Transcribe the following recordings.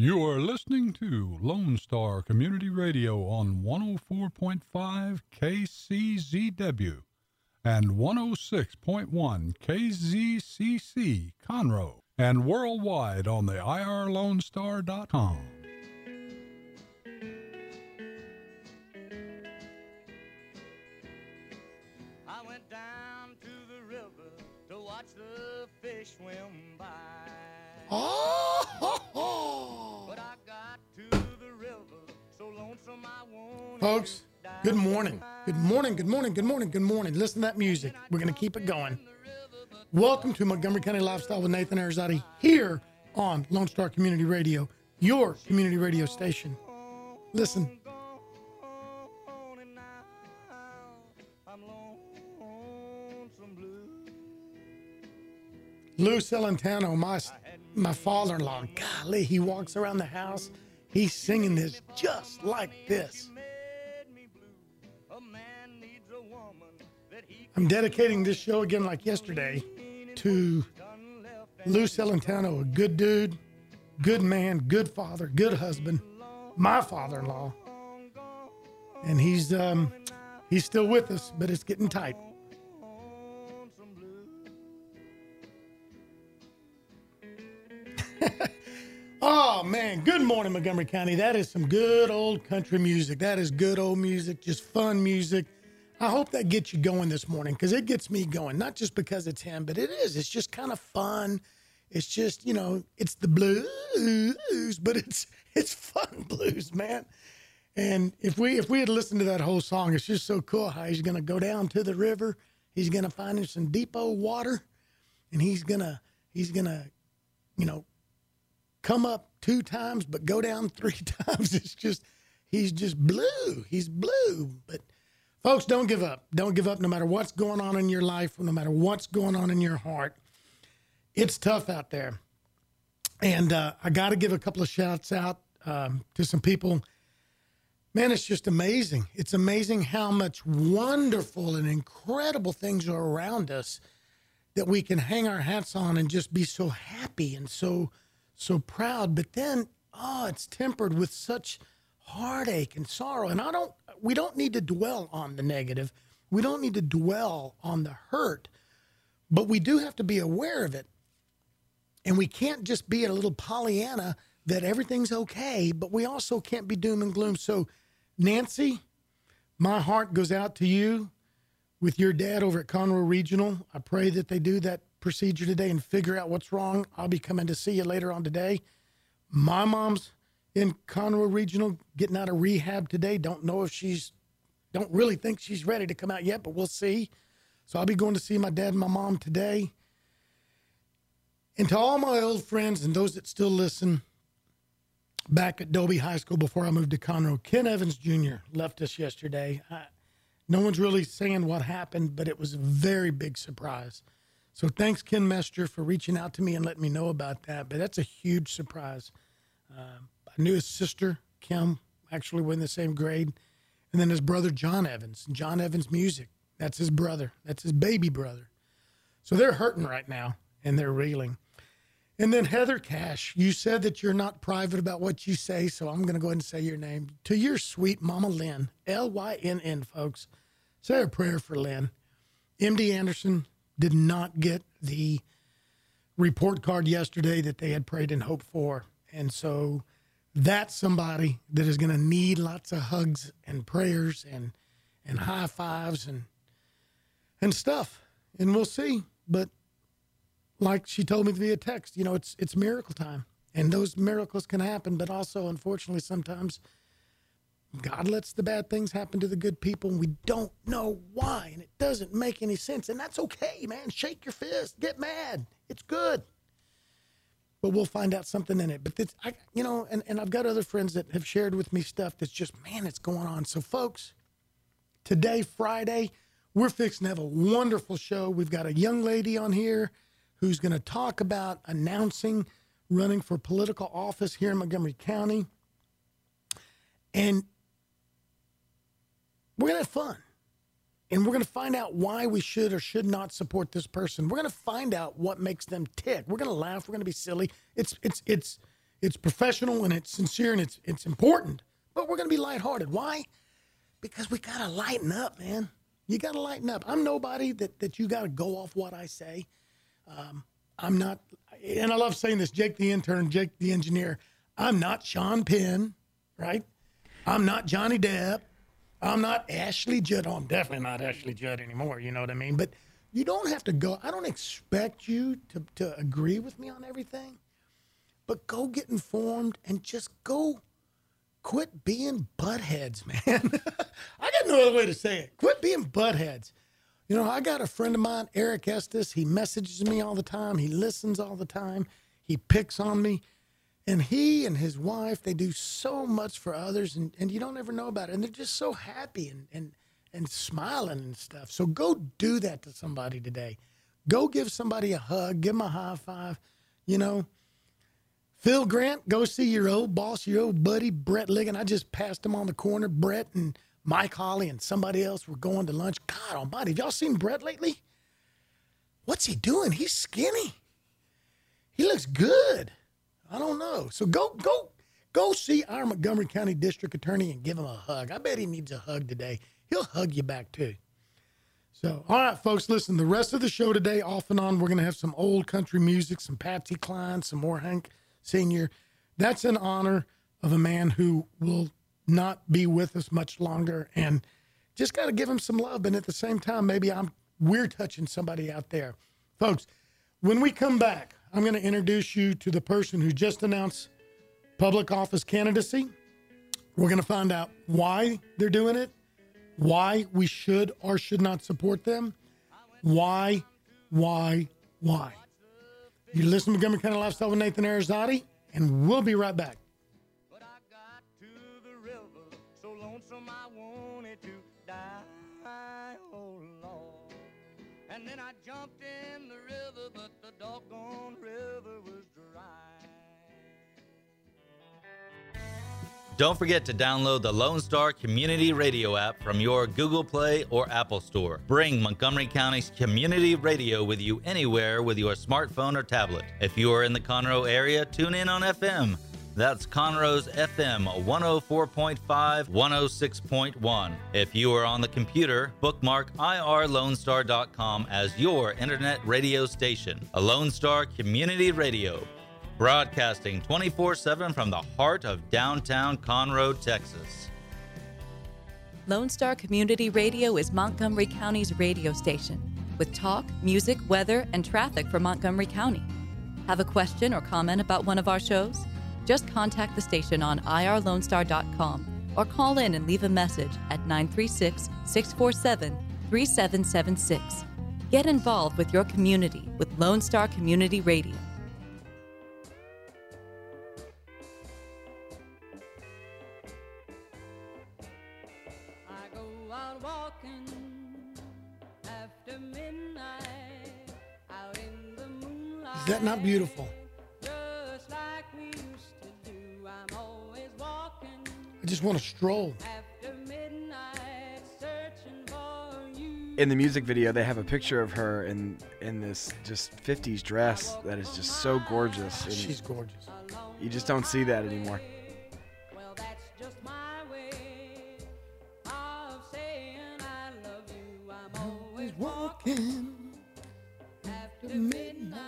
You are listening to Lone Star Community Radio on 104.5 KCZW and 106.1 KZCC Conroe and worldwide on the irlonestar.com. I went down to the river to watch the fish swim folks, good morning. Good morning, good morning, good morning, good morning. Listen to that music. We're going to keep it going. Welcome to Montgomery County Lifestyle with Nathan Arizati here on Lone Star Community Radio, your community radio station. Listen. Lou Celentano, my my father-in-law, golly, he walks around the house. He's singing this just like this. I'm dedicating this show again, like yesterday, to Lou Celentano, a good dude, good man, good father, good husband, my father-in-law, and he's um he's still with us, but it's getting tight. Oh man, good morning, Montgomery County. That is some good old country music. That is good old music, just fun music. I hope that gets you going this morning because it gets me going. Not just because it's him, but it is. It's just kind of fun. It's just you know, it's the blues, but it's it's fun blues, man. And if we if we had listened to that whole song, it's just so cool how he's gonna go down to the river. He's gonna find him some depot water, and he's gonna he's gonna, you know, come up two times but go down three times. It's just he's just blue. He's blue. But folks, don't give up. Don't give up no matter what's going on in your life, no matter what's going on in your heart. It's tough out there. And uh, I got to give a couple of shouts out um, to some people. Man, it's just amazing. It's amazing how much wonderful and incredible things are around us that we can hang our hats on and just be so happy and so so proud but then oh it's tempered with such heartache and sorrow and i don't we don't need to dwell on the negative we don't need to dwell on the hurt but we do have to be aware of it and we can't just be a little pollyanna that everything's okay but we also can't be doom and gloom so nancy my heart goes out to you with your dad over at Conroe Regional. I pray that they do that procedure today and figure out what's wrong. I'll be coming to see you later on today. My mom's in Conroe Regional getting out of rehab today. Don't know if she's, don't really think she's ready to come out yet, but we'll see. So I'll be going to see my dad and my mom today. And to all my old friends and those that still listen, back at Dobie High School before I moved to Conroe, Ken Evans Jr. left us yesterday. I, no one's really saying what happened, but it was a very big surprise. So thanks, Ken Mester, for reaching out to me and letting me know about that. But that's a huge surprise. Uh, I knew his sister, Kim, actually were in the same grade. And then his brother, John Evans. John Evans Music. That's his brother. That's his baby brother. So they're hurting right now and they're reeling. And then Heather Cash, you said that you're not private about what you say, so I'm going to go ahead and say your name. To your sweet Mama Lynn, L Y N N, folks, say a prayer for Lynn. MD Anderson did not get the report card yesterday that they had prayed and hoped for. And so that's somebody that is going to need lots of hugs and prayers and, and high fives and, and stuff. And we'll see. But like she told me via text, you know, it's it's miracle time, and those miracles can happen. But also, unfortunately, sometimes God lets the bad things happen to the good people, and we don't know why, and it doesn't make any sense. And that's okay, man. Shake your fist, get mad. It's good, but we'll find out something in it. But this, I, you know, and and I've got other friends that have shared with me stuff that's just man, it's going on. So, folks, today, Friday, we're fixing to have a wonderful show. We've got a young lady on here who's going to talk about announcing running for political office here in Montgomery County. And we're going to have fun. And we're going to find out why we should or should not support this person. We're going to find out what makes them tick. We're going to laugh. We're going to be silly. It's it's it's it's professional and it's sincere and it's it's important. But we're going to be lighthearted. Why? Because we got to lighten up, man. You got to lighten up. I'm nobody that that you got to go off what I say. Um, I'm not, and I love saying this. Jake the intern, Jake the engineer. I'm not Sean Penn, right? I'm not Johnny Depp. I'm not Ashley Judd. Oh, I'm definitely not Ashley Judd anymore. You know what I mean? But you don't have to go. I don't expect you to, to agree with me on everything, but go get informed and just go quit being buttheads, man. I got no other way to say it. Quit being buttheads. You know, I got a friend of mine, Eric Estes. He messages me all the time. He listens all the time. He picks on me. And he and his wife, they do so much for others, and, and you don't ever know about it. And they're just so happy and, and, and smiling and stuff. So go do that to somebody today. Go give somebody a hug, give them a high five. You know, Phil Grant, go see your old boss, your old buddy, Brett ligon I just passed him on the corner. Brett and Mike Holly and somebody else were going to lunch. God almighty, have y'all seen Brett lately? What's he doing? He's skinny. He looks good. I don't know. So go, go, go see our Montgomery County District Attorney and give him a hug. I bet he needs a hug today. He'll hug you back too. So, all right, folks, listen, the rest of the show today, off and on, we're going to have some old country music, some Patsy Cline, some more Hank Sr. That's in honor of a man who will not be with us much longer and just got to give him some love. And at the same time, maybe I'm we're touching somebody out there. Folks, when we come back, I'm going to introduce you to the person who just announced public office candidacy. We're going to find out why they're doing it, why we should or should not support them, why, why, why. You listen to Montgomery County Lifestyle with Nathan Arizotti, and we'll be right back. But I got to the river, so lonesome I wanted to die. Oh, Lord. And then I jumped in the river, but the doggone river was dry. Don't forget to download the Lone Star Community Radio app from your Google Play or Apple Store. Bring Montgomery County's community radio with you anywhere with your smartphone or tablet. If you are in the Conroe area, tune in on FM. That's Conroe's FM 104.5, 106.1. If you are on the computer, bookmark irlonestar.com as your internet radio station. A Lone Star Community Radio. Broadcasting 24 7 from the heart of downtown Conroe, Texas. Lone Star Community Radio is Montgomery County's radio station with talk, music, weather, and traffic for Montgomery County. Have a question or comment about one of our shows? Just contact the station on irlonestar.com or call in and leave a message at 936 647 3776. Get involved with your community with Lone Star Community Radio. I go out walking after midnight, out in the moonlight. Is that not beautiful? I just want to stroll. after midnight, searching for you. in the music video they have a picture of her in in this just 50s dress that is just so gorgeous and She's gorgeous. you just don't see that anymore Well, that's just my way of saying I love you. I'm always Walking. after midnight,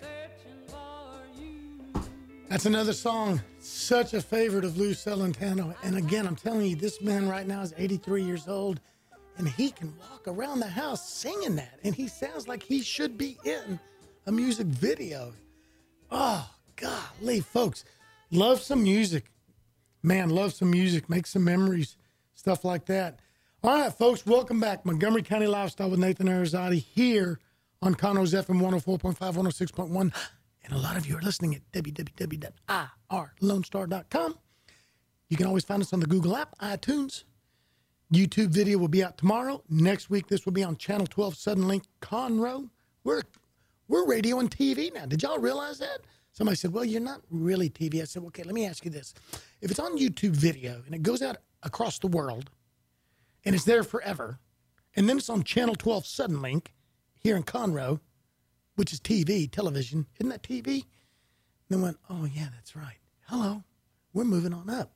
searching for you. That's another song. Such a favorite of Lou Celentano. And again, I'm telling you, this man right now is 83 years old, and he can walk around the house singing that. And he sounds like he should be in a music video. Oh, golly, folks. Love some music. Man, love some music. Make some memories. Stuff like that. All right, folks, welcome back. Montgomery County Lifestyle with Nathan Arizotti here on Conroe's FM 104.5, 106.1. And a lot of you are listening at www.irlonestar.com. You can always find us on the Google app, iTunes. YouTube video will be out tomorrow. Next week, this will be on Channel 12 Suddenlink Conroe. We're, we're radio and TV now. Did y'all realize that? Somebody said, Well, you're not really TV. I said, Okay, let me ask you this. If it's on YouTube video and it goes out across the world and it's there forever, and then it's on Channel 12 Suddenlink here in Conroe, which is TV, television, isn't that TV? Then went, oh, yeah, that's right. Hello, we're moving on up.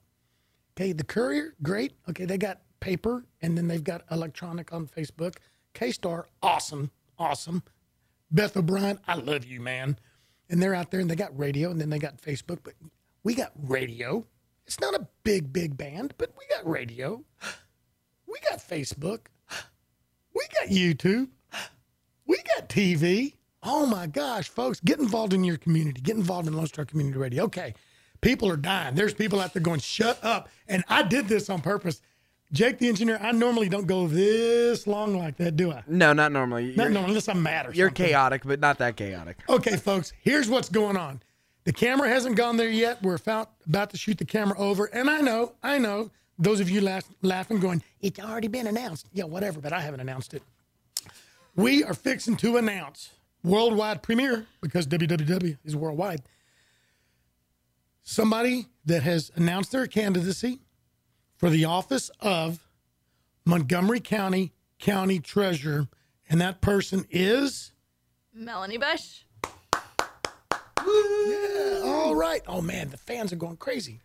Okay, the Courier, great. Okay, they got paper and then they've got electronic on Facebook. K Star, awesome, awesome. Beth O'Brien, I love you, man. And they're out there and they got radio and then they got Facebook, but we got radio. It's not a big, big band, but we got radio. We got Facebook. We got YouTube. We got TV. Oh my gosh, folks, get involved in your community. Get involved in Lone Star Community Radio. Okay, people are dying. There's people out there going, shut up. And I did this on purpose. Jake, the engineer, I normally don't go this long like that, do I? No, not normally. Not You're, normally, unless I'm mad or you're something. chaotic, but not that chaotic. Okay, folks, here's what's going on. The camera hasn't gone there yet. We're about, about to shoot the camera over. And I know, I know, those of you laugh, laughing, going, it's already been announced. Yeah, whatever, but I haven't announced it. We are fixing to announce worldwide premiere because WWW is worldwide. Somebody that has announced their candidacy for the office of Montgomery County County Treasurer. And that person is. Melanie Bush. Yeah, All right. Oh man, the fans are going crazy.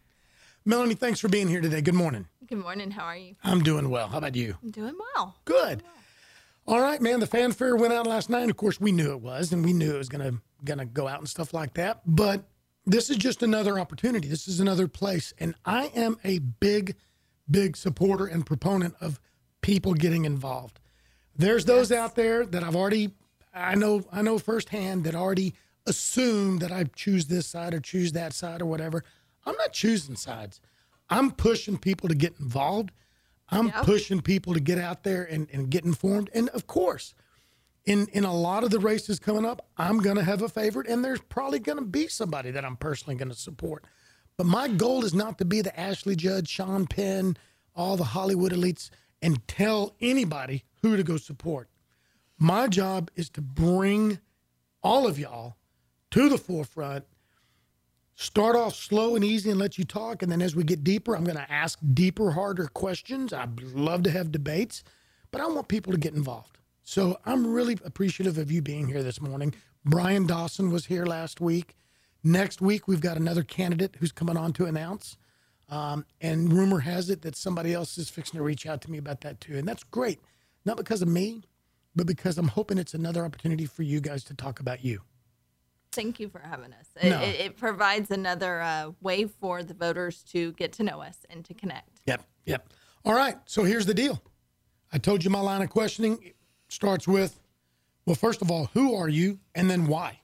Melanie, thanks for being here today. Good morning. Good morning. How are you? I'm doing well. How about you? I'm doing well. Good. All right, man. The fanfare went out last night. Of course, we knew it was, and we knew it was gonna gonna go out and stuff like that. But this is just another opportunity. This is another place, and I am a big, big supporter and proponent of people getting involved. There's those out there that I've already, I know, I know firsthand that already assume that I choose this side or choose that side or whatever. I'm not choosing sides. I'm pushing people to get involved. I'm Yep. pushing people to get out there and, and get informed. And of course, in in a lot of the races coming up, I'm gonna have a favorite, and there's probably gonna be somebody that I'm personally gonna support. But my goal is not to be the Ashley Judd, Sean Penn, all the Hollywood elites, and tell anybody who to go support. My job is to bring all of y'all to the forefront. Start off slow and easy and let you talk. And then as we get deeper, I'm going to ask deeper, harder questions. I'd love to have debates, but I want people to get involved. So I'm really appreciative of you being here this morning. Brian Dawson was here last week. Next week, we've got another candidate who's coming on to announce. Um, and rumor has it that somebody else is fixing to reach out to me about that too. And that's great. Not because of me, but because I'm hoping it's another opportunity for you guys to talk about you. Thank you for having us. It, No. it, it provides another uh, way for the voters to get to know us and to connect. Yep. Yep. All right. So here's the deal. I told you my line of questioning starts with, well, first of all, who are you, and then why?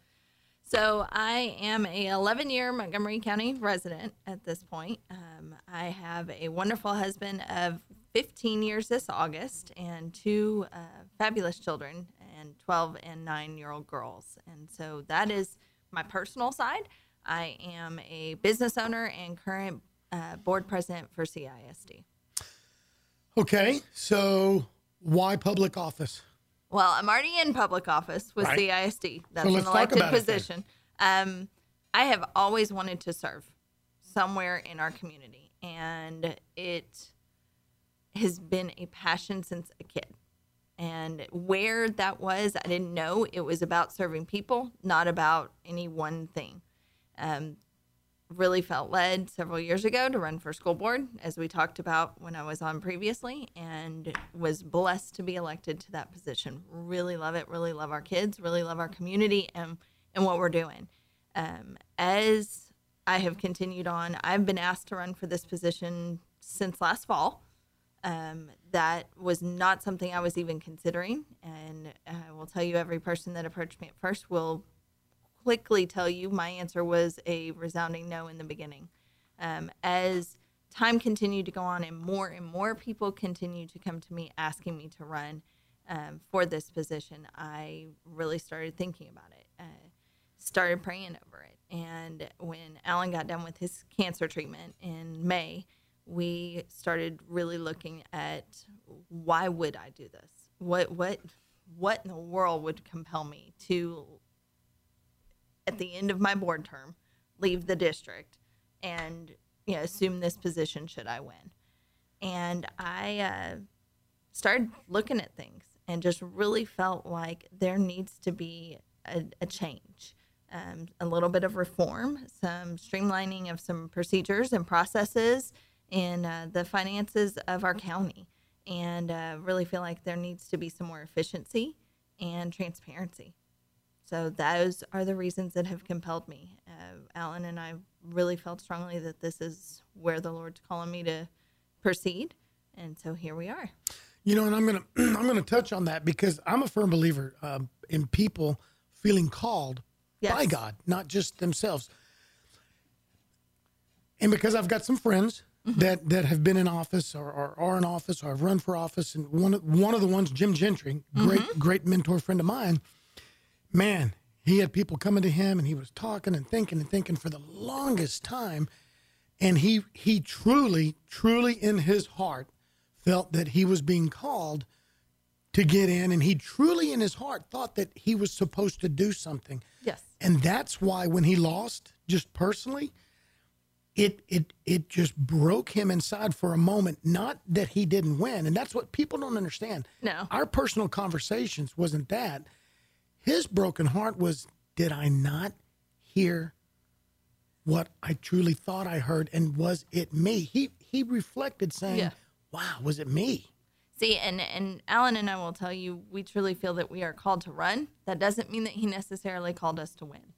So I am a 11 year Montgomery County resident at this point. Um, I have a wonderful husband of 15 years this August and two uh, fabulous children and 12 and 9 year old girls. And so that is my personal side. I am a business owner and current uh, board president for CISD. Okay. So why public office? Well, I'm already in public office with Right. CISD. That's let's an elected position. Um, I have always wanted to serve somewhere in our community, and it has been a passion since a kid. And where that was, I didn't know. It was about serving people, not about any one thing. Um, really felt led several years ago to run for school board, as we talked about when I was on previously, and was blessed to be elected to that position. Really love it. Really love our kids. Really love our community and and what we're doing. Um, as I have continued on, I've been asked to run for this position since last fall. Um, that was not something I was even considering, and I will tell you, every person that approached me at first will quickly tell you my answer was a resounding no in the beginning. Um, as time continued to go on and more and more people continued to come to me asking me to run um, for this position, I really started thinking about it, uh, started praying over it. And when Alan got done with his cancer treatment in May, we started really looking at why would I do this? What what what in the world would compel me to at the end of my board term, leave the district and you know, assume this position should I win. And I uh, started looking at things and just really felt like there needs to be a, a change. um, a little bit of reform, some streamlining of some procedures and processes in uh, the finances of our county, and uh, really feel like there needs to be some more efficiency and transparency. So those are the reasons that have compelled me. Uh, Alan and I really felt strongly that this is where the Lord's calling me to proceed, and so here we are. You know, and I'm gonna I'm gonna touch on that because I'm a firm believer um, in people feeling called by God, not just themselves. And because I've got some friends Mm-hmm. that that have been in office or, or are in office or have run for office, and one of, one of the ones, Jim Gentry, great mm-hmm. great mentor friend of mine, man, he had people coming to him and he was talking and thinking and thinking for the longest time, and he he truly truly in his heart felt that he was being called to get in, and he truly in his heart thought that he was supposed to do something. Yes. And that's why when he lost, just personally, it it it just broke him inside for a moment. Not that he didn't win, and that's what people don't understand. No. Our personal conversations wasn't that. His broken heart was, did I not hear what I truly thought I heard, and was it me? He he reflected, saying, Yeah. "Wow, was it me?" See, and and Alan and I will tell you, we truly feel that we are called to run. That doesn't mean that he necessarily called us to win.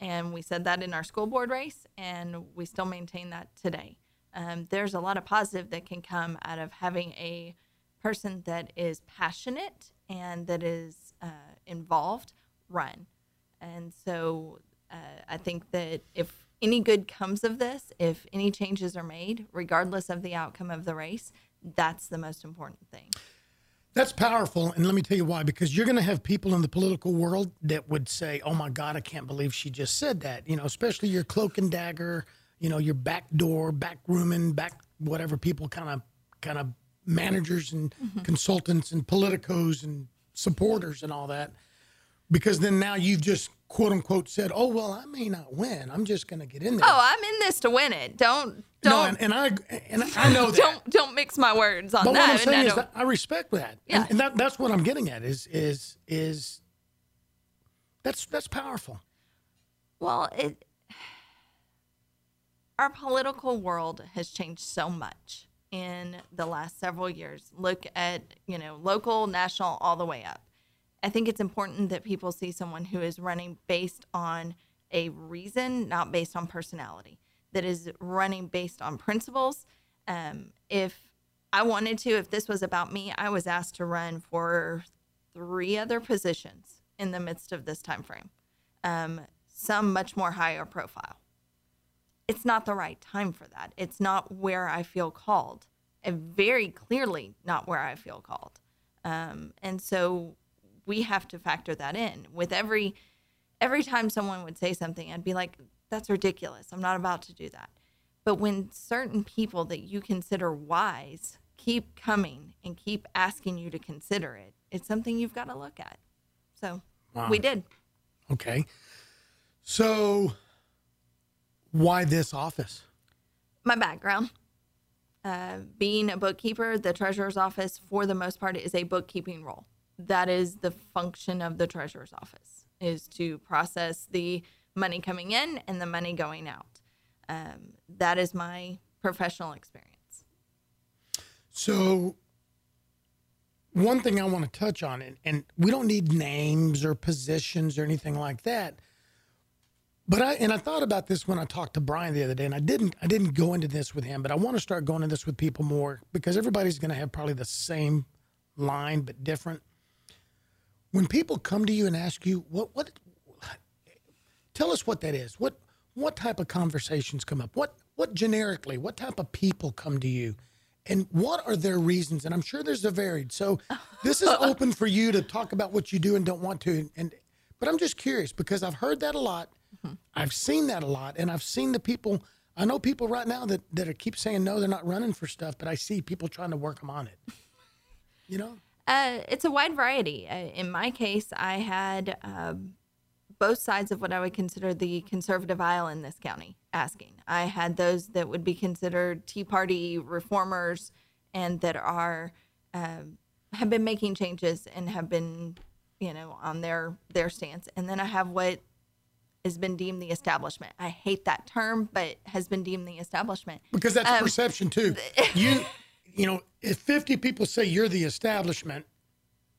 And we said that in our school board race, and we still maintain that today. Um, there's a lot of positive that can come out of having a person that is passionate and that is uh, involved run. And so uh, I think that if any good comes of this, if any changes are made, regardless of the outcome of the race, that's the most important thing. That's powerful. And let me tell you why. Because you're going to have people in the political world that would say, oh my God, I can't believe she just said that. You know, especially your cloak and dagger, you know, your back door, back rooming, back whatever people kind of, kind of managers and mm-hmm. consultants and politicos and supporters and all that. Because then now you've just quote unquote said, oh, well, I may not win. I'm just going to get in there. Oh, I'm in this to win it. Don't no, don't and, and I and I know that. don't don't mix my words on But that. what I'm I saying is that I respect that. Yeah. And, and that, that's what I'm getting at is is is that's that's powerful. Well, it our political world has changed so much in the last several years. Look at, you know, local, national, all the way up. I think it's important that people see someone who is running based on a reason, not based on personality, that is running based on principles. Um, if I wanted to, if this was about me, I was asked to run for three other positions in the midst of this time frame um, some much more higher profile. It's not the right time for that. It's not where I feel called, and very clearly not where I feel called. Um, and so we have to factor that in. With every every time someone would say something, I'd be like, "That's ridiculous. I'm not about to do that." But when certain people that you consider wise keep coming and keep asking you to consider it, it's something you've got to look at. So we did. Okay. So why this office? my background uh, being a bookkeeper the treasurer's office for the most part is a bookkeeping role that is the function of the treasurer's office is to process the money coming in and the money going out um, that is my professional experience So one thing I want to touch on, and, and we don't need names or positions or anything like that. But I and I thought about this when I talked to Brian the other day, and I didn't I didn't go into this with him, but I want to start going into this with people more because everybody's going to have probably the same line but different. When people come to you and ask you what what tell us what that is. What what type of conversations come up? What what generically? What type of people come to you? And what are their reasons? And I'm sure there's a varied. So this is open for you to talk about what you do and don't want to. And but I'm just curious because I've heard that a lot. I've seen that a lot, and I've seen the people. I know people right now that that are keep saying no, they're not running for stuff, but I see people trying to work them on it. You know, Uh, it's a wide variety. Uh, in my case, I had um, both sides of what I would consider the conservative aisle in this county asking. I had those that would be considered Tea Party reformers and that are um, have been making changes and have been, you know, on their their stance. And then I have what has been deemed the establishment. I hate that term, but has been deemed the establishment. because that's Um, perception too. You, you know, if 50 people say you're the establishment,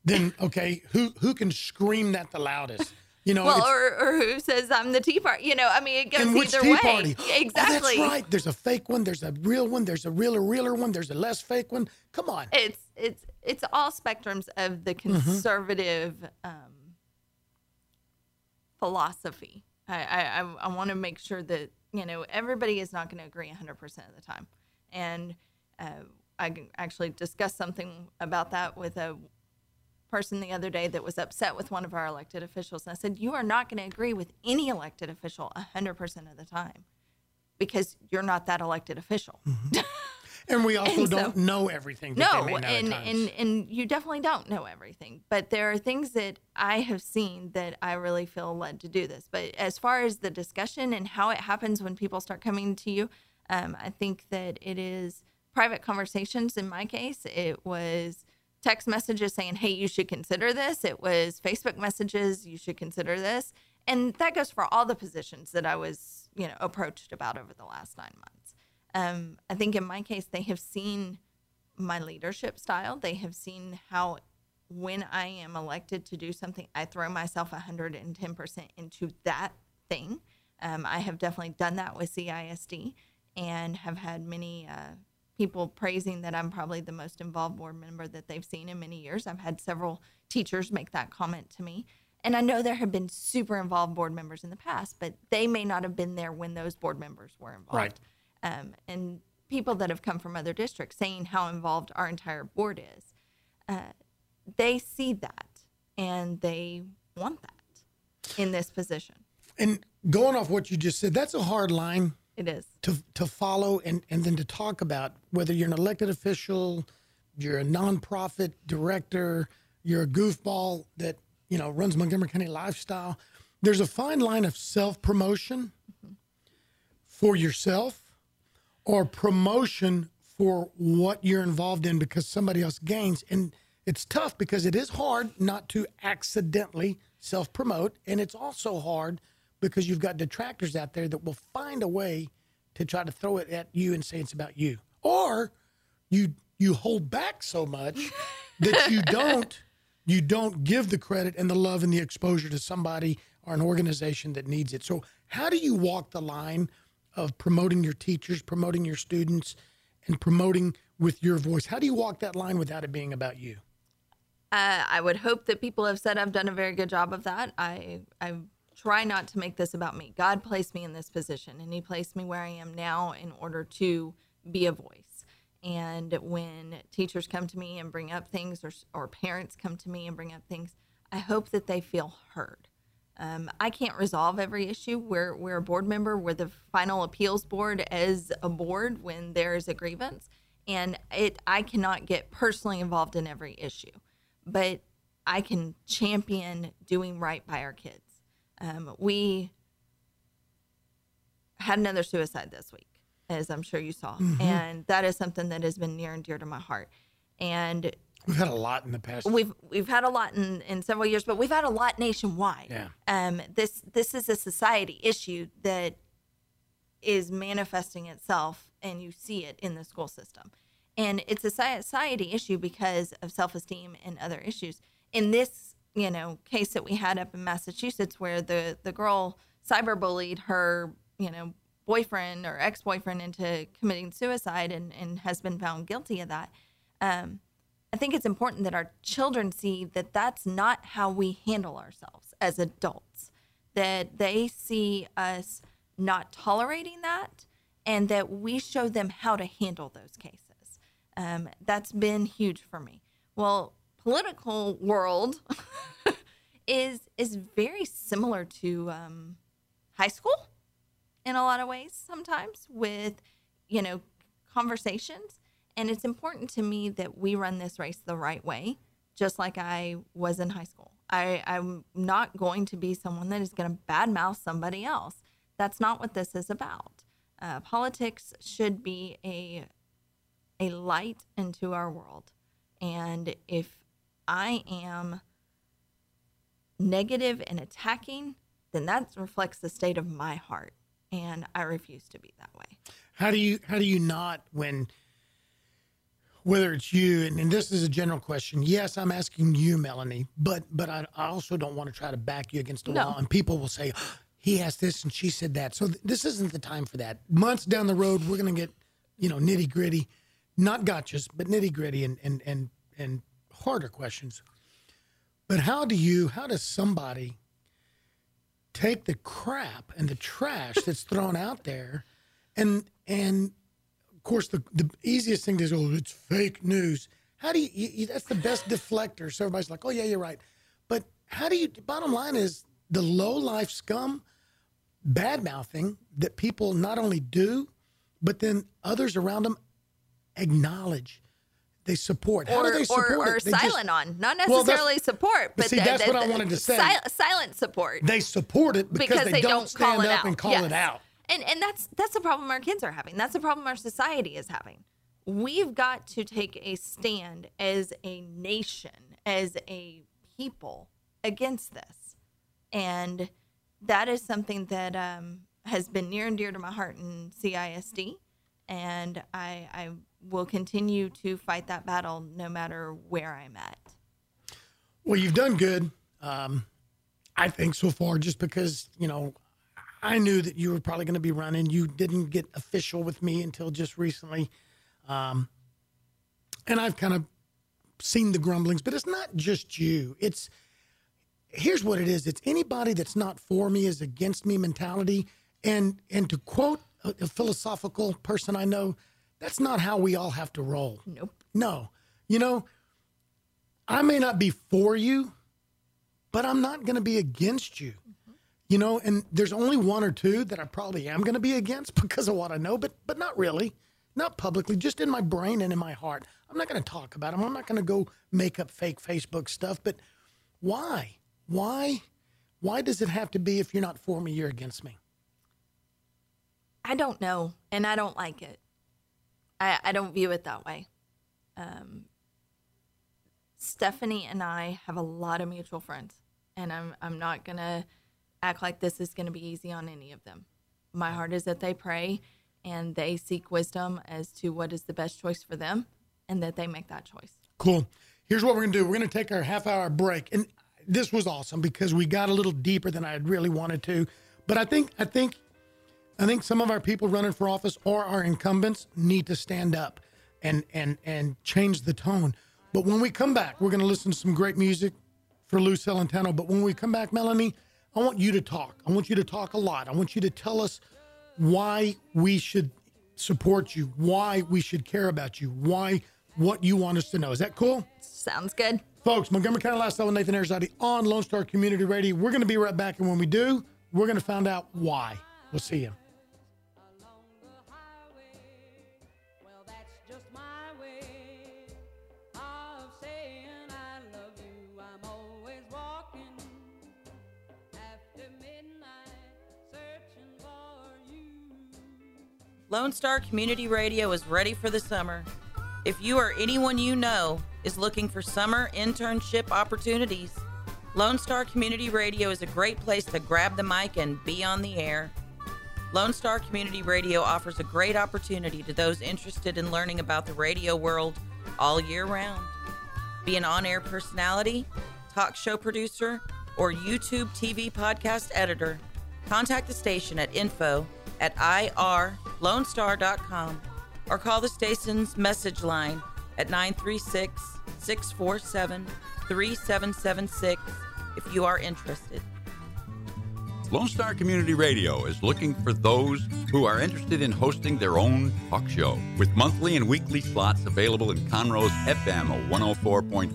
then okay, who who can scream that the loudest? You know, Well, or, or who says I'm the Tea Party? You know, I mean, it goes either tea way. party? Oh, Exactly. that's right. There's a fake one. There's a real one. There's a realer, realer one. There's a less fake one. Come on. It's it's it's all spectrums of the Mm-hmm. conservative um, philosophy. I I, I, I want to make sure that you know everybody is not going to agree 100 percent of the time, and uh, I can actually discussed something about that with a person the other day that was upset with one of our elected officials. And I said, You are not going to agree with any elected official 100% of the time because you're not that elected official. And we also And don't know everything. that No, they may know and, and and you definitely don't know everything. But there are things that I have seen that I really feel led to do this. But as far as the discussion and how it happens when people start coming to you, um, I think that it is private conversations. In my case, it was text messages saying, "Hey, you should consider this." It was Facebook messages, "You should consider this," and that goes for all the positions that I was, you know, approached about over the last nine months. Um, I think in my case, they have seen my leadership style. They have seen how when I am elected to do something, I throw myself 110% into that thing. Um, I have definitely done that with CISD and have had many uh, people praising that I'm probably the most involved board member that they've seen in many years. I've had several teachers make that comment to me. And I know there have been super involved board members in the past, but they may not have been there when those board members were involved Right. um, and people that have come from other districts saying how involved our entire board is. Uh, they see that and they want that in this position. and going off what you just said, that's a hard line It is. to to follow and and then to talk about whether you're an elected official, you're a nonprofit director, you're a goofball that you know runs Montgomery County lifestyle. There's a fine line of self promotion for yourself or promotion for what you're involved in because somebody else gains and it's tough because it is hard not to accidentally self promote and it's also hard because you've got detractors out there that will find a way to try to throw it at you and say it's about you or you you hold back so much that you don't you don't give the credit and the love and the exposure to somebody or an organization that needs it. So how do you walk the line of promoting your teachers, promoting your students, and promoting with your voice? How do you walk that line without it being about you? Uh, I would hope that people have said I've done a very good job of that. I I try not to make this about me. God placed me in this position, and He placed me where I am now in order to be a voice. And when teachers come to me and bring up things, or or parents come to me and bring up things, I hope that they feel heard. Um, I can't resolve every issue. We're, we're a board member. We're the final appeals board as a board when there is a grievance. And it, I cannot get personally involved in every issue, but I can champion doing right by our kids. Um, we had another suicide this week, as I'm sure you saw. And that is something that has been near and dear to my heart. And We've had a lot in the past. we've we've had a lot in, in several years, but we've had a lot nationwide. Yeah. Um, this this is a society issue that is manifesting itself, and you see it in the school system, and it's a society issue because of self esteem and other issues. In this, you know, case that we had up in Massachusetts, where the the girl cyberbullied her, you know, boyfriend or ex boyfriend into committing suicide, and and has been found guilty of that. Um, I think it's important that our children see that that's not how we handle ourselves as adults, that they see us not tolerating that, and that we show them how to handle those cases. Um, that's been huge for me. Well, political world is is very similar to um, high school in a lot of ways sometimes with you know conversations and it's important to me that we run this race the right way, just like I was in high school. I, I'm not going to be someone that is going to badmouth somebody else. That's not what this is about. Uh, politics should be a a light into our world, and if I am negative and attacking, then that reflects the state of my heart. And I refuse to be that way. How do you how do you not when whether it's you and, and this is a general question yes i'm asking you melanie but but i, I also don't want to try to back you against the No. wall and people will say oh, he asked this and she said that so th- this isn't the time for that months down the road we're going to get you know nitty gritty not gotchas but nitty gritty and and and and harder questions. But how do you how does somebody take the crap and the trash that's thrown out there and and of course the, the easiest thing to oh it's fake news. How do you, you, you- that's the best deflector. So everybody's like oh yeah you're right. But how do you bottom line is the low life scum bad mouthing that people not only do but then others around them acknowledge they support how or, do they support or, or? They just- silent on, not Well, necessarily support, but see, the- that's the- what I wanted to say. sil- silent support they support it because, they, don't, stand call it up out. and call Yes. it out And and that's that's the problem our kids are having. That's the problem our society is having. We've got to take a stand as a nation, as a people against this, and that is something that um, has been near and dear to my heart in CISD, and I I will continue to fight that battle no matter where I'm at. Well, you've done good, um, I think, so far, just because, you know, I knew that you were probably going to be running. You didn't get official with me until just recently. Um, and I've kind of seen the grumblings, but it's not just you. It's here's what it is it's anybody that's not for me is against me mentality. And, and to quote a, a philosophical person I know, that's not how we all have to roll. Nope. No. You know, I may not be for you, but I'm not going to be against you. You know, and there's only one or two that I probably am going to be against because of what I know, but but not really, not publicly, just in my brain and in my heart. I'm not going to talk about them. I'm not going to go make up fake Facebook stuff. But why? Why? Why does it have to be if you're not for me, you're against me? I don't know, and I don't like it. I, I don't view it that way. Um, Stephanie and I have a lot of mutual friends, and I'm I'm not gonna act like this is gonna be easy on any of them. My heart is that they pray and they seek wisdom as to what is the best choice for them, and that they make that choice. Cool. Here's what we're going to do. We're going to take our half hour break. And this was awesome because we got a little deeper than I had really wanted to. But I think I think I think some of our people running for office or our incumbents need to stand up and and and change the tone. But when we come back, we're going to listen to some great music for Lou Celentano. But when we come back, Melanie, I want you to talk. I want you to talk a lot. I want you to tell us why we should support you, why we should care about you, why what you want us to know. Is that cool? Sounds good. Folks, Montgomery County Lifestyle Nathan Arizadi on Lone Star Community Radio. We're going to be right back. And when we do, we're going to find out why. We'll see you. Lone Star Community Radio is ready for the summer. If you or anyone you know is looking for summer internship opportunities, Lone Star Community Radio is a great place to grab the mic and be on the air. Lone Star Community Radio offers a great opportunity to those interested in learning about the radio world all year round. Be an on air personality, talk show producer, or YouTube TV podcast editor. Contact the station at info at irlonestar.com or call the station's message line at 936 647 3776 if you are interested. Lone Star Community Radio is looking for those who are interested in hosting their own talk show with monthly and weekly slots available in Conroe's FM 104.5,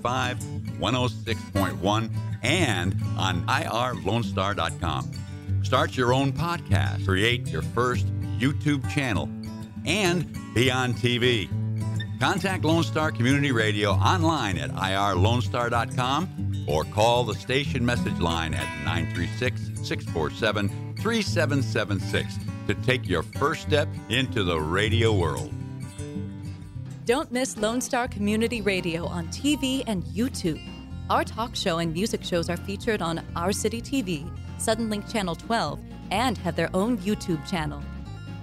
106.1, and on irlonestar.com. Start your own podcast, create your first YouTube channel, and be on TV. Contact Lone Star Community Radio online at irlonestar.com or call the station message line at 936 647 3776 to take your first step into the radio world. Don't miss Lone Star Community Radio on TV and YouTube. Our talk show and music shows are featured on Our City TV, Suddenlink Channel 12, and have their own YouTube channel.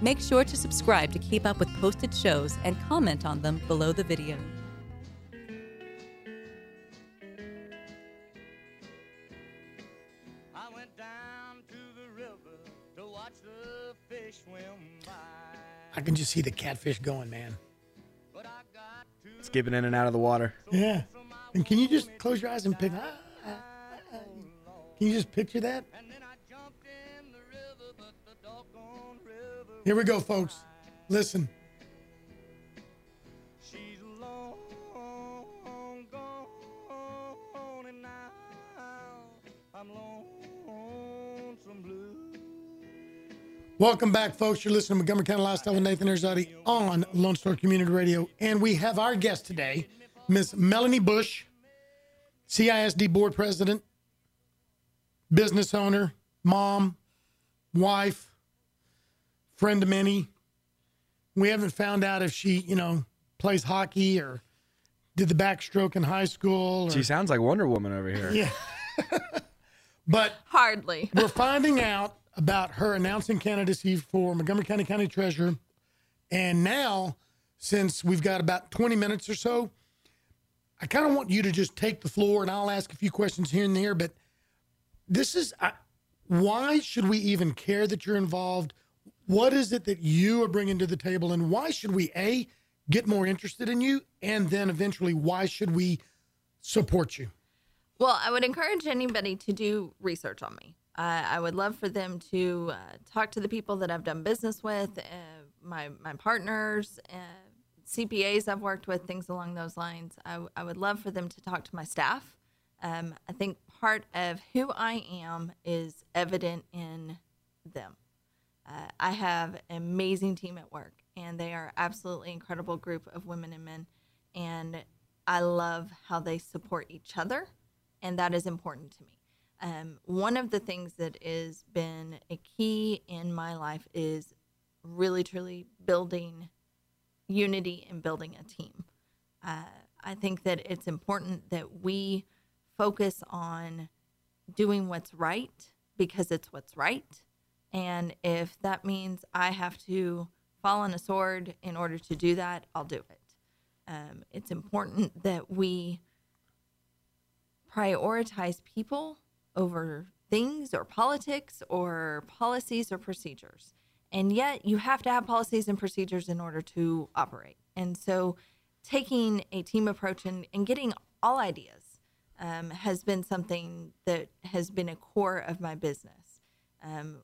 Make sure to subscribe to keep up with posted shows and comment on them below the video. I went down to the river to watch the fish swim by. I can just see the catfish going, man. But I got to Skipping in and out of the water. Yeah. And can you just close your eyes and pick? ah, ah, ah. Can you just picture that? Here we go, folks. Listen. She's long gone, and now I'm lonesome blue. Welcome back, folks. You're listening to Montgomery County Lifestyle with Nathan Erzadi on Lone Star Community Radio. And we have our guest today, Miss Melanie Bush, CISD board president, business owner, mom, wife, friend of many. We haven't found out if she, you know, plays hockey or did the backstroke in high school. Or, She sounds like Wonder Woman over here. yeah. but Hardly. we're finding out about her announcing candidacy for Montgomery County County Treasurer. And now, since we've got about 20 minutes or so, I kind of want you to just take the floor and I'll ask a few questions here and there. But this is I, why should we even care that you're involved? What is it that you are bringing to the table? And why should we, A, get more interested in you? And then eventually, why should we support you? Well, I would encourage anybody to do research on me. Uh, I would love for them to uh, talk to the people that I've done business with, uh, my my partners, uh, CPAs I've worked with, things along those lines. I, I would love for them to talk to my staff. Um, I think part of who I am is evident in them. Uh, I have an amazing team at work, and they are absolutely incredible group of women and men. And I love how they support each other, and that is important to me. Um, one of the things that has been a key in my life is really, truly building unity and building a team. Uh, I think that it's important that we focus on doing what's right because it's what's right. And if that means I have to fall on a sword in order to do that, I'll do it. Um, it's important that we prioritize people over things or politics or policies or procedures. And yet, you have to have policies and procedures in order to operate. And so, taking a team approach and, and getting all ideas um, has been something that has been a core of my business. Um,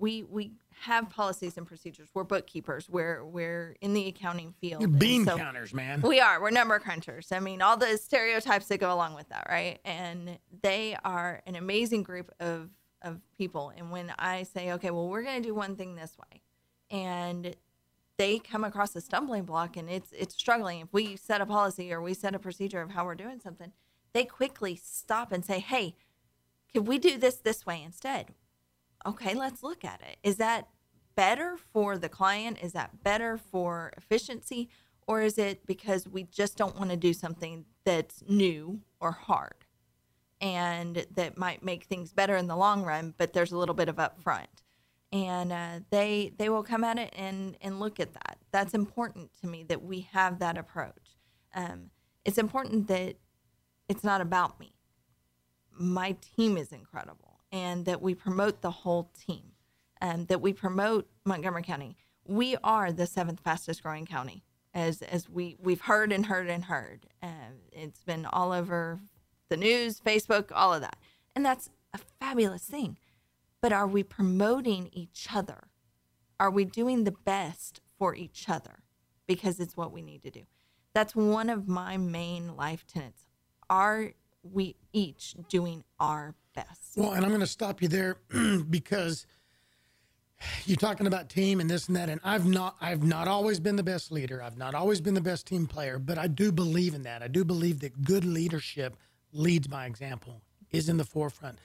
we we have policies and procedures. We're bookkeepers. We're we're in the accounting field. You're bean so- counters, man. we are. We're number crunchers. I mean, all the stereotypes that go along with that, right? And they are an amazing group of of people. And when I say, okay, well, we're going to do one thing this way, and they come across a stumbling block and it's it's struggling. If we set a policy or we set a procedure of how we're doing something, they quickly stop and say, hey, can we do this this way instead? Okay, let's look at it. Is that better for the client? Is that better for efficiency? Or is it because we just don't want to do something that's new or hard and that might make things better in the long run, but there's a little bit of upfront? And uh, they they will come at it and, and look at that. That's important to me that we have that approach. Um, it's important that it's not about me. My team is incredible, and that we promote the whole team, and that we promote Montgomery County. We are the seventh fastest growing county, as as we we've heard and heard and heard. Uh, it's been all over the news, Facebook, all of that, and that's a fabulous thing. But are we promoting each other? Are we doing the best for each other? Because it's what we need to do. That's one of my main life tenets. Are we each doing our Well, and I'm going to stop you there because you're talking about team and this and that, and I've not, I've not always been the best leader. I've not always been the best team player, but I do believe in that. I do believe that good leadership leads by example, is in the forefront.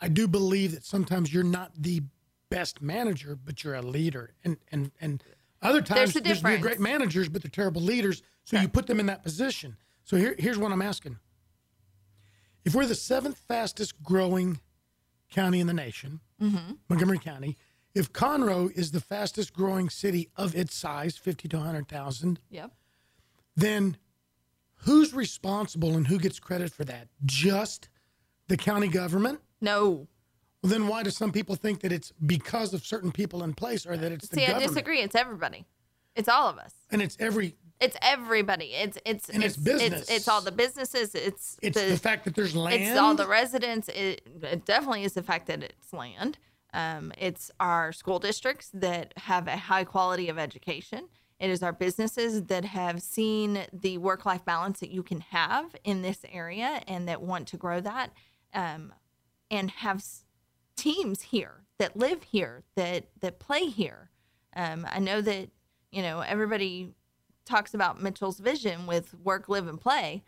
I do believe that sometimes you're not the best manager, but you're a leader, and and and other times There's a there's, you're great managers, but they're terrible leaders. So you put them in that position. So here, here's what I'm asking: If we're the seventh fastest growing county in the nation, Mm-hmm. Montgomery County. If Conroe is the fastest growing city of its size, 50 to 100,000, Yep. then who's responsible and who gets credit for that? Just the county government? No. Well, then why do some people think that it's because of certain people in place or that it's the government? See, I disagree. It's everybody. It's all of us. And it's every It's everybody. It's it's And it's It's, business. it's, all the businesses. It's it's the, fact that there's land. It's all the residents. It, it definitely is the fact that it's land. Um, it's our school districts that have a high quality of education. It is our businesses that have seen the work life balance that you can have in this area and that want to grow that um, and have s- teams here that live here, that, that play here. Um, I know that, you know, everybody talks about Mitchell's vision with work, live, and play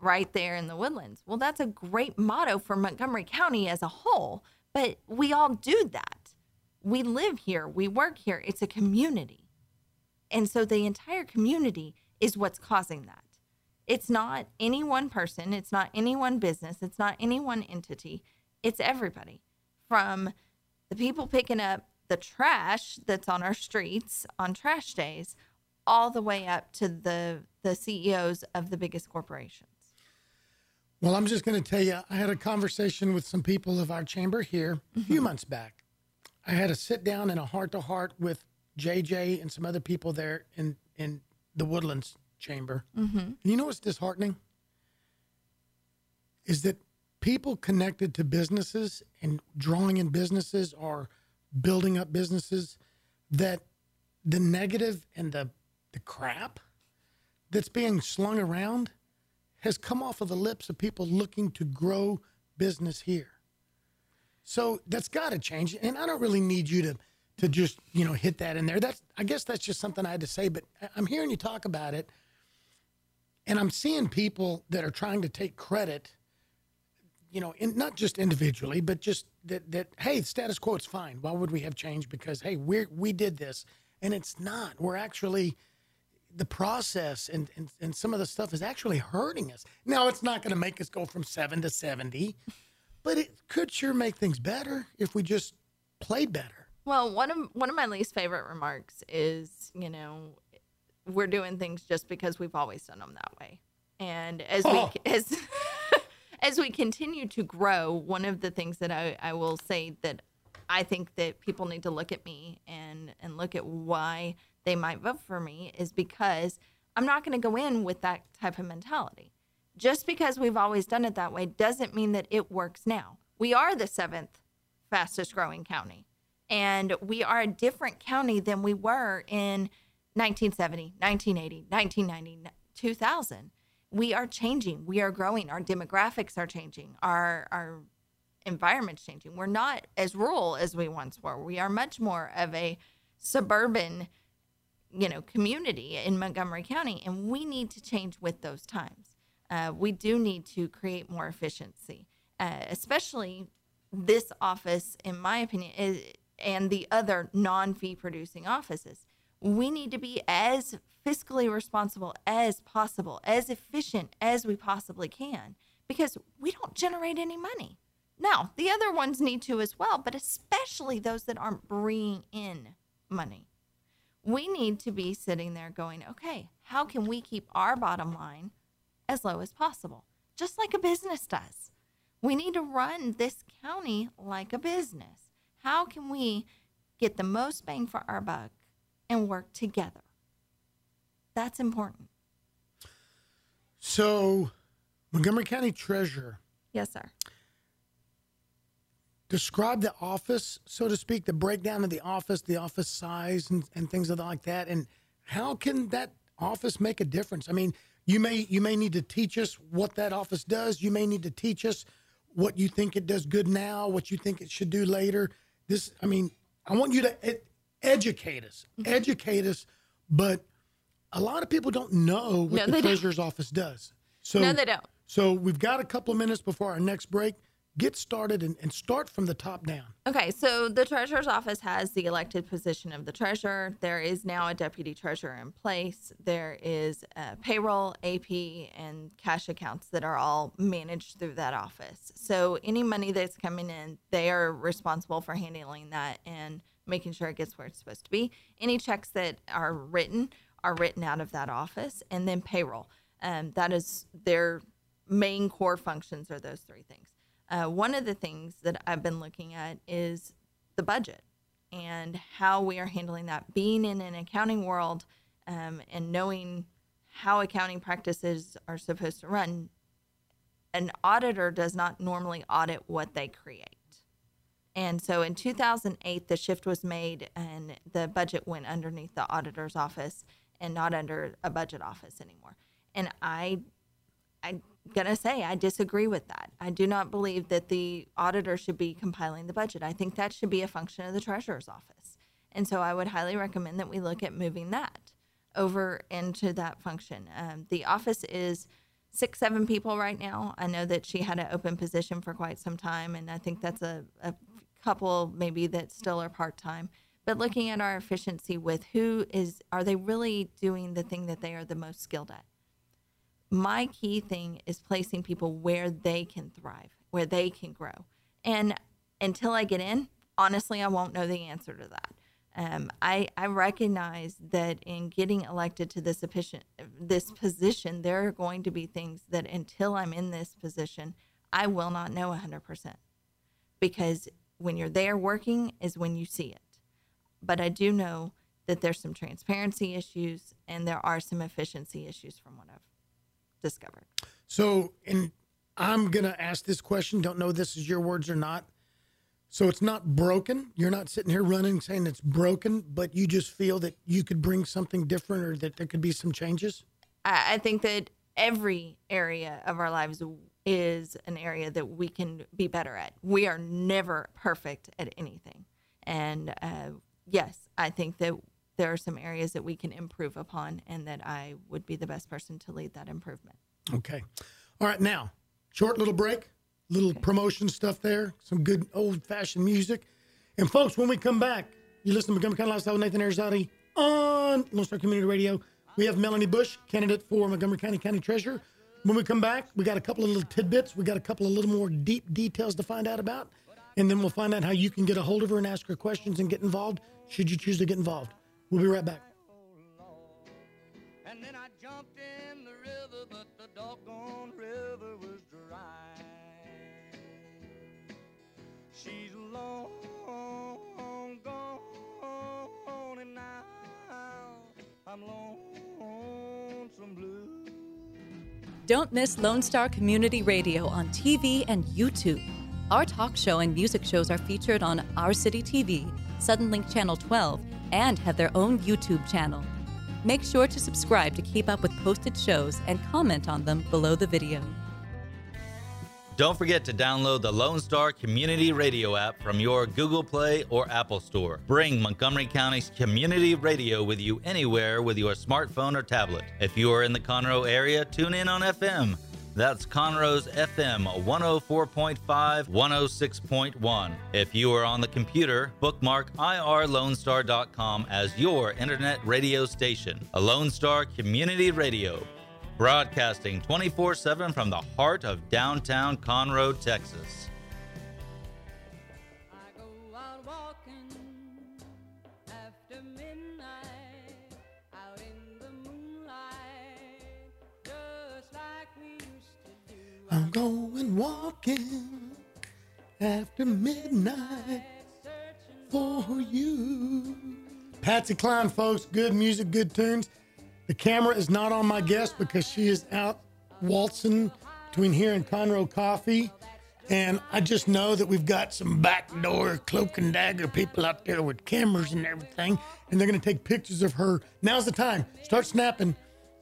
right there in the woodlands. Well, that's a great motto for Montgomery County as a whole, but we all do that. We live here, we work here. It's a community. And so the entire community is what's causing that. It's not any one person, it's not any one business, it's not any one entity. It's everybody from the people picking up the trash that's on our streets on trash days all the way up to the the CEOs of the biggest corporations. Well, I'm just going to tell you, I had a conversation with some people of our chamber here a Mm-hmm. few months back. I had a sit down and a heart to heart with JJ and some other people there in, in the Woodlands chamber. Mm-hmm. You know what's disheartening? Is that people connected to businesses and drawing in businesses or building up businesses that the negative and the, the crap that's being slung around has come off of the lips of people looking to grow business here. So that's got to change. And I don't really need you to to just you know hit that in there. That's I guess that's just something I had to say. But I'm hearing you talk about it, and I'm seeing people that are trying to take credit. You know, in, not just individually, but just that that hey, status quo is fine. Why would we have change? Because hey, we we did this, and it's not. We're actually the process and, and, and some of the stuff is actually hurting us. Now, it's not going to make us go from seven to 70, but it could sure make things better if we just played better. Well, one of one of my least favorite remarks is, you know, we're doing things just because we've always done them that way. And as Oh. we as as we continue to grow, one of the things that I, I will say that I think that people need to look at me and and look at why they might vote for me is because I'm not going to go in with that type of mentality. Just because we've always done it that way doesn't mean that it works now. We are the seventh fastest growing county, and we are a different county than we were in 1970, 1980, 1990, 2000. We are changing. We are growing. Our demographics are changing. Our our environment's changing. We're not as rural as we once were. We are much more of a suburban, you know, community in Montgomery County, and we need to change with those times. Uh, we do need to create more efficiency, uh, especially this office, in my opinion, is, and the other non-fee producing offices. We need to be as fiscally responsible as possible, as efficient as we possibly can, because we don't generate any money. Now, the other ones need to as well, but especially those that aren't bringing in money. We need to be sitting there going, okay, how can we keep our bottom line as low as possible? Just like a business does. We need to run this county like a business. How can we get the most bang for our buck and work together? That's important. So, Montgomery County Treasurer, Yes, sir. Describe the office, so to speak, the breakdown of the office, the office size, and, and things like that. And how can that office make a difference? I mean, you may you may need to teach us what that office does. You may need to teach us what you think it does good now, what you think it should do later. This, I mean, I want you to ed- educate us, mm-hmm. educate us. But a lot of people don't know what No, the they don't. treasurer's office does. So No, they don't. so we've got a couple of minutes before our next break. Get started and, and start from the top down. Okay, so the treasurer's office has the elected position of the treasurer. There is now a deputy treasurer in place. There is uh, payroll, AP, and cash accounts that are all managed through that office. So any money that's coming in, they are responsible for handling that and making sure it gets where it's supposed to be. Any checks that are written are written out of that office, and then payroll. Um, that is their main core functions are those three things. Uh, one of the things that I've been looking at is the budget and how we are handling that. Being in an accounting world um, and knowing how accounting practices are supposed to run, an auditor does not normally audit what they create. And so in 2008, the shift was made and the budget went underneath the auditor's office and not under a budget office anymore. And I, I, I'm gonna say I disagree with that. I do not believe that the auditor should be compiling the budget. I think that should be a function of the treasurer's office. And so I would highly recommend that we look at moving that over into that function. Um, the office is six, seven people right now. I know that she had an open position for quite some time, and I think that's a, a couple maybe that still are part time. But looking at our efficiency with who is, are they really doing the thing that they are the most skilled at? My key thing is placing people where they can thrive, where they can grow. And until I get in, honestly, I won't know the answer to that. Um, I, I recognize that in getting elected to this position, this position, there are going to be things that until I'm in this position, I will not know 100%. Because when you're there working is when you see it. But I do know that there's some transparency issues and there are some efficiency issues from what I've discovered. So, and I'm going to ask this question. Don't know this is your words or not. So it's not broken. You're not sitting here running saying it's broken, but you just feel that you could bring something different or that there could be some changes? I, think that every area of our lives is an area that we can be better at. We are never perfect at anything. And uh, yes, I think that there are some areas that we can improve upon and that I would be the best person to lead that improvement. Okay. All right. Now, short little break, little promotion stuff there, some good old fashioned music. And folks, when we come back, you listen to Montgomery County Lifestyle with Nathan Arizadi on Lone Star Community Radio. We have Melanie Bush, candidate for Montgomery County County Treasurer. When we come back, we got a couple of little tidbits. We got a couple of little more deep details to find out about. And then we'll find out how you can get a hold of her and ask her questions and get involved should you choose to get involved. We'll be right back. And then I jumped in the river, but the doggone river was dry. She's long gone, and now I'm lonesome blue. Don't miss Lone Star Community Radio on TV and YouTube. Our talk show and music shows are featured on Our City TV, Suddenlink Channel 12, and have their own YouTube channel. Make sure to subscribe to keep up with posted shows and comment on them below the video. Don't forget to download the Lone Star Community Radio app from your Google Play or Apple Store. Bring Montgomery County's community radio with you anywhere with your smartphone or tablet. If you are in the Conroe area, tune in on FM. That's Conroe's FM 104.5, 106.1. If you are on the computer, bookmark irlonestar.com as your internet radio station. A Lone Star Community Radio. Broadcasting 24 7 from the heart of downtown Conroe, Texas. I'm going walking after midnight for you. Patsy Cline, folks. Good music, good tunes. The camera is not on my guest because she is out waltzing between here and Conroe Coffee. And I just know that we've got some backdoor cloak and dagger people out there with cameras and everything. And they're going to take pictures of her. Now's the time. Start snapping,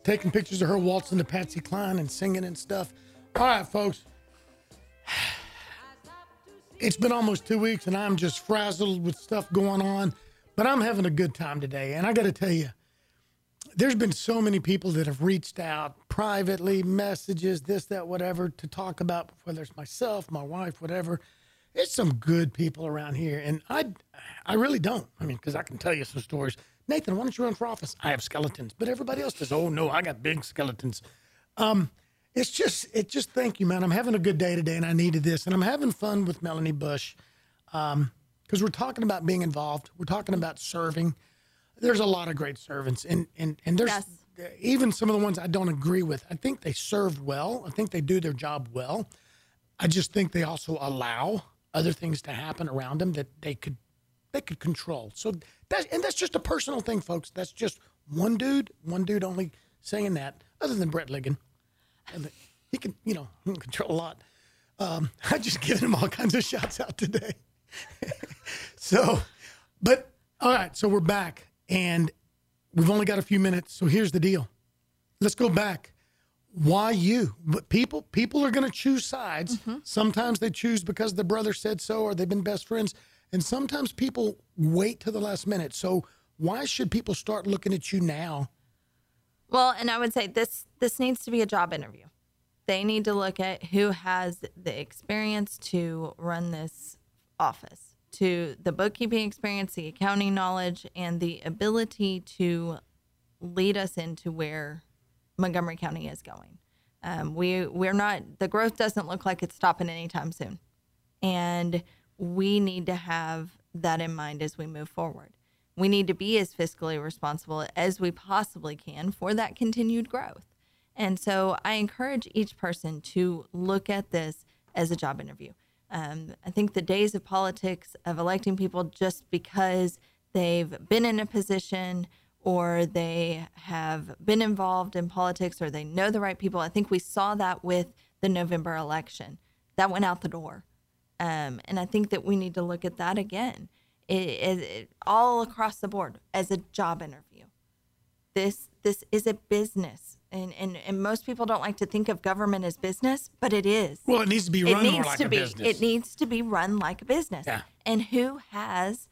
taking pictures of her waltzing to Patsy Cline and singing and stuff. All right, folks. It's been almost two weeks and I'm just frazzled with stuff going on, but I'm having a good time today. And I got to tell you, there's been so many people that have reached out, privately, messages, this, that, whatever, to talk about whether it's myself, my wife, whatever. It's some good people around here, and I, I really don't. I mean, because I can tell you some stories. Nathan, why don't you run for office? I have skeletons, but everybody else says, Oh no, I got big skeletons. Um, it's just, it just. Thank you, man. I'm having a good day today, and I needed this, and I'm having fun with Melanie Bush, um, because we're talking about being involved. We're talking about serving. There's a lot of great servants, and and and there's Yes. even some of the ones I don't agree with. I think they served well. I think they do their job well. I just think they also allow other things to happen around them that they could they could control. So that's and that's just a personal thing, folks. That's just one dude, one dude only saying that. Other than Brett Ligon, And he can you know he can control a lot. Um, I just given him all kinds of shots out today. so, but all right, so we're back and we've only got a few minutes. So here's the deal. Let's go back. Why you? But people people are going to choose sides. Sometimes they choose because the brother said so or they've been best friends, and sometimes people wait to the last minute. So why should people start looking at you now? Well, and I would say this this needs to be a job interview. They need to look at who has the experience to run this office, to the bookkeeping experience, the accounting knowledge, and the ability to lead us into where Montgomery County is going. Um, we we're not the growth doesn't look like it's stopping anytime soon, and we need to have that in mind as we move forward. We need to be as fiscally responsible as we possibly can for that continued growth. And so I encourage each person to look at this as a job interview. Um, I think the days of politics, of electing people just because they've been in a position or they have been involved in politics or they know the right people, I think we saw that with the November election. That went out the door. Um, and I think that we need to look at that again, it, it, it- all across the board as a job interview. This this is a business, and, and and most people don't like to think of government as business, but it is. Well, it needs to be It run needs more like to a be. business. It needs to be run like a business. Yeah. And who has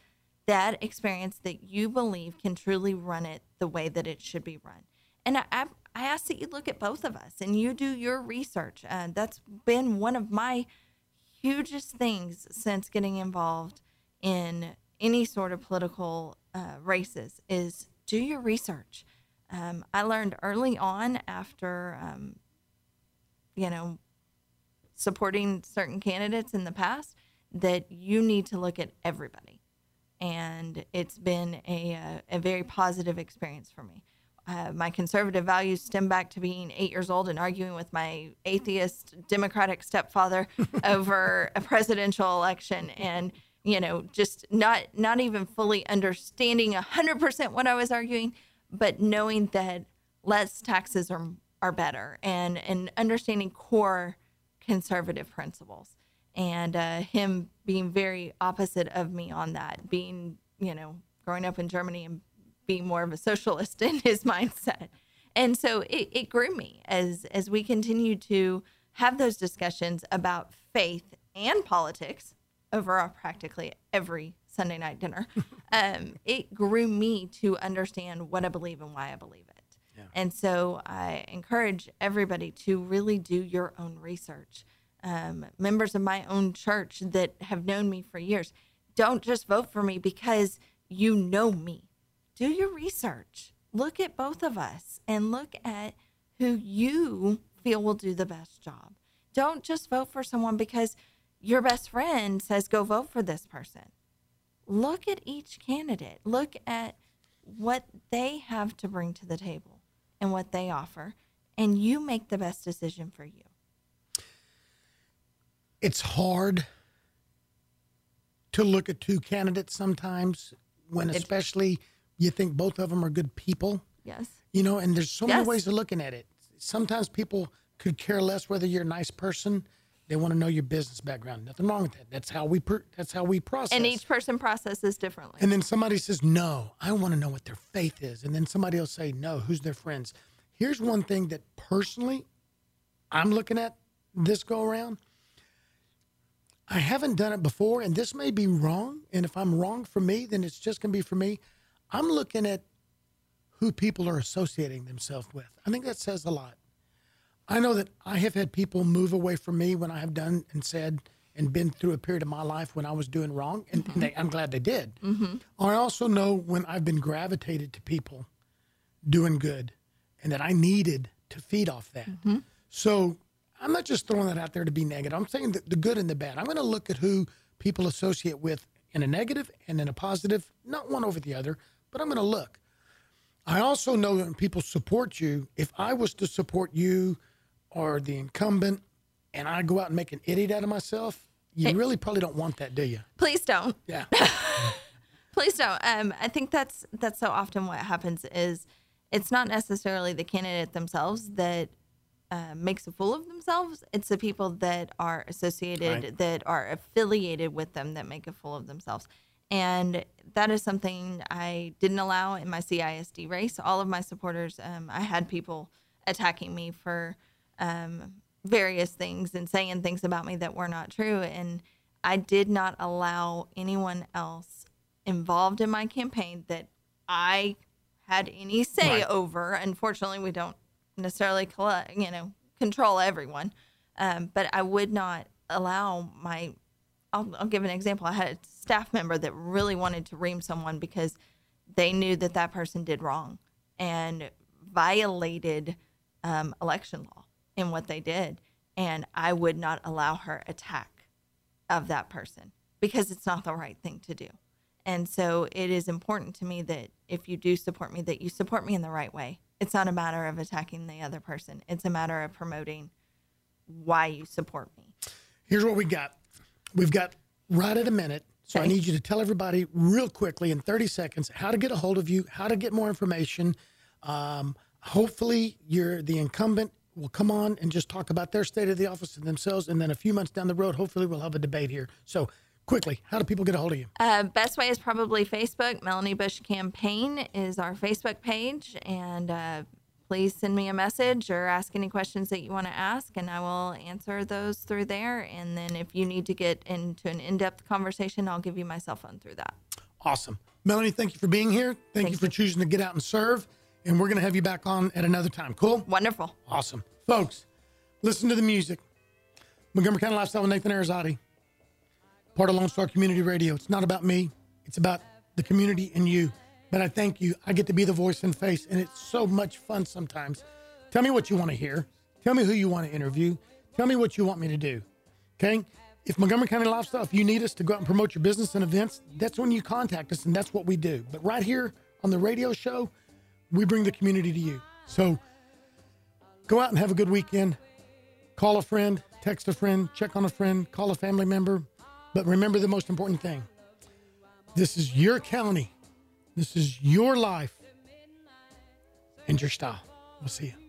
that experience that you believe can truly run it the way that it should be run? And I, I, I ask that you look at both of us and you do your research. Uh, that's been one of my hugest things since getting involved in any sort of political uh, races is do your research. Um, I learned early on after, um, you know, supporting certain candidates in the past that you need to look at everybody. And it's been a, uh, a very positive experience for me. Uh, my conservative values stem back to being eight years old and arguing with my atheist Democratic stepfather over a presidential election, and you know, just not not even fully understanding hundred percent what I was arguing, but knowing that less taxes are are better, and and understanding core conservative principles, and uh, him being very opposite of me on that, being you know growing up in Germany and being more of a socialist in his mindset. And so it, it grew me as as we continue to have those discussions about faith and politics over practically every Sunday night dinner. um, it grew me to understand what I believe and why I believe it. And so I encourage everybody to really do your own research. Um, members of my own church that have known me for years, don't just vote for me because you know me do your research. Look at both of us and look at who you feel will do the best job. Don't just vote for someone because your best friend says go vote for this person. Look at each candidate. Look at what they have to bring to the table and what they offer, and you make the best decision for you. it's hard to look at two candidates sometimes when It- especially you think both of them are good people Yes. you know and there's so many ways of looking at it sometimes people could care less whether you're a nice person they want to know your business background nothing wrong with that that's how we per- that's how we process And each person processes differently. and then somebody says, No, I want to know what their faith is. And then somebody will say, No, who's their friends? Here's one thing that personally I'm looking at this go around. I haven't done it before, and this may be wrong. And if I'm wrong for me, then it's just going to be for me. I'm looking at who people are associating themselves with. I think that says a lot. I know that I have had people move away from me when I have done and said and been through a period of my life when I was doing wrong, and, and they, I'm glad they did. Mm-hmm. I also know when I've been gravitated to people doing good and that I needed to feed off that. Mm-hmm. So I'm not just throwing that out there to be negative. I'm saying the, the good and the bad. I'm going to look at who people associate with in a negative and in a positive, not one over the other, but I'm going to look. I also know that when people support you, if I was to support you or the incumbent and I go out and make an idiot out of myself, you Hey. really probably don't want that, do you? Please don't. Yeah. Please don't. Um, I think that's that's so often what happens is it's not necessarily the candidate themselves that uh, makes a fool of themselves. It's the people that are associated, Right. that are affiliated with them, that make a fool of themselves. And that is something I didn't allow in my CISD race. All of my supporters, um, I had people attacking me for um, various things and saying things about me that were not true. And I did not allow anyone else involved in my campaign that I had any say Right. over. Unfortunately, we don't necessarily collect, you know, control everyone. Um, but I would not allow my. I'll, I'll give an example. I had a staff member that really wanted to ream someone because they knew that that person did wrong and violated um, election law in what they did, and I would not allow her attack of that person because it's not the right thing to do. And so it is important to me that if you do support me, that you support me in the right way. It's not a matter of attacking the other person. It's a matter of promoting why you support me. Here's what we got. We've got right at a minute. So I need you to tell everybody real quickly in 30 seconds how to get a hold of you, how to get more information. Um, hopefully, you're the incumbent will come on and just talk about their state of the office and themselves. And then a few months down the road, hopefully, we'll have a debate here. So, quickly, how do people get a hold of you? Uh, best way is probably Facebook. Melanie Bush Campaign is our Facebook page. And uh, please send me a message or ask any questions that you want to ask, and I will answer those through there. And then if you need to get into an in depth conversation, I'll give you my cell phone through that. Awesome. Melanie, thank you for being here. Thank, you for choosing to get out and serve. And we're going to have you back on at another time. Cool? Wonderful. Awesome. Folks, listen to the music. Montgomery County Lifestyle with Nathan Arizati, part of Lone Star Community Radio. It's not about me, it's about the community and you. But I thank you. I get to be the voice and face, and it's so much fun sometimes. Tell me what you want to hear. Tell me who you want to interview. Tell me what you want me to do. Okay? If Montgomery County Lifestyle, if you need us to go out and promote your business and events, that's when you contact us, and that's what we do. But right here on the radio show, we bring the community to you. So go out and have a good weekend. Call a friend, text a friend, check on a friend, call a family member. But remember the most important thing this is your county, this is your life, and your style. We'll see you.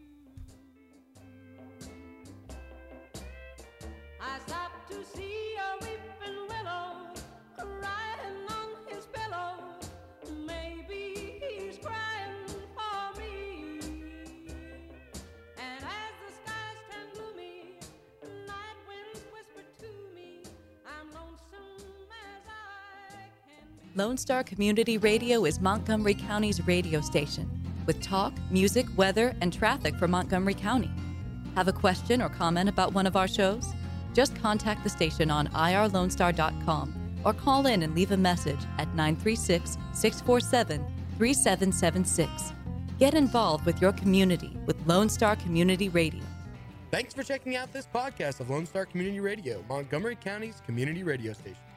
Lone Star Community Radio is Montgomery County's radio station with talk, music, weather, and traffic for Montgomery County. Have a question or comment about one of our shows? Just contact the station on irlonestar.com or call in and leave a message at 936 647 3776. Get involved with your community with Lone Star Community Radio. Thanks for checking out this podcast of Lone Star Community Radio, Montgomery County's community radio station.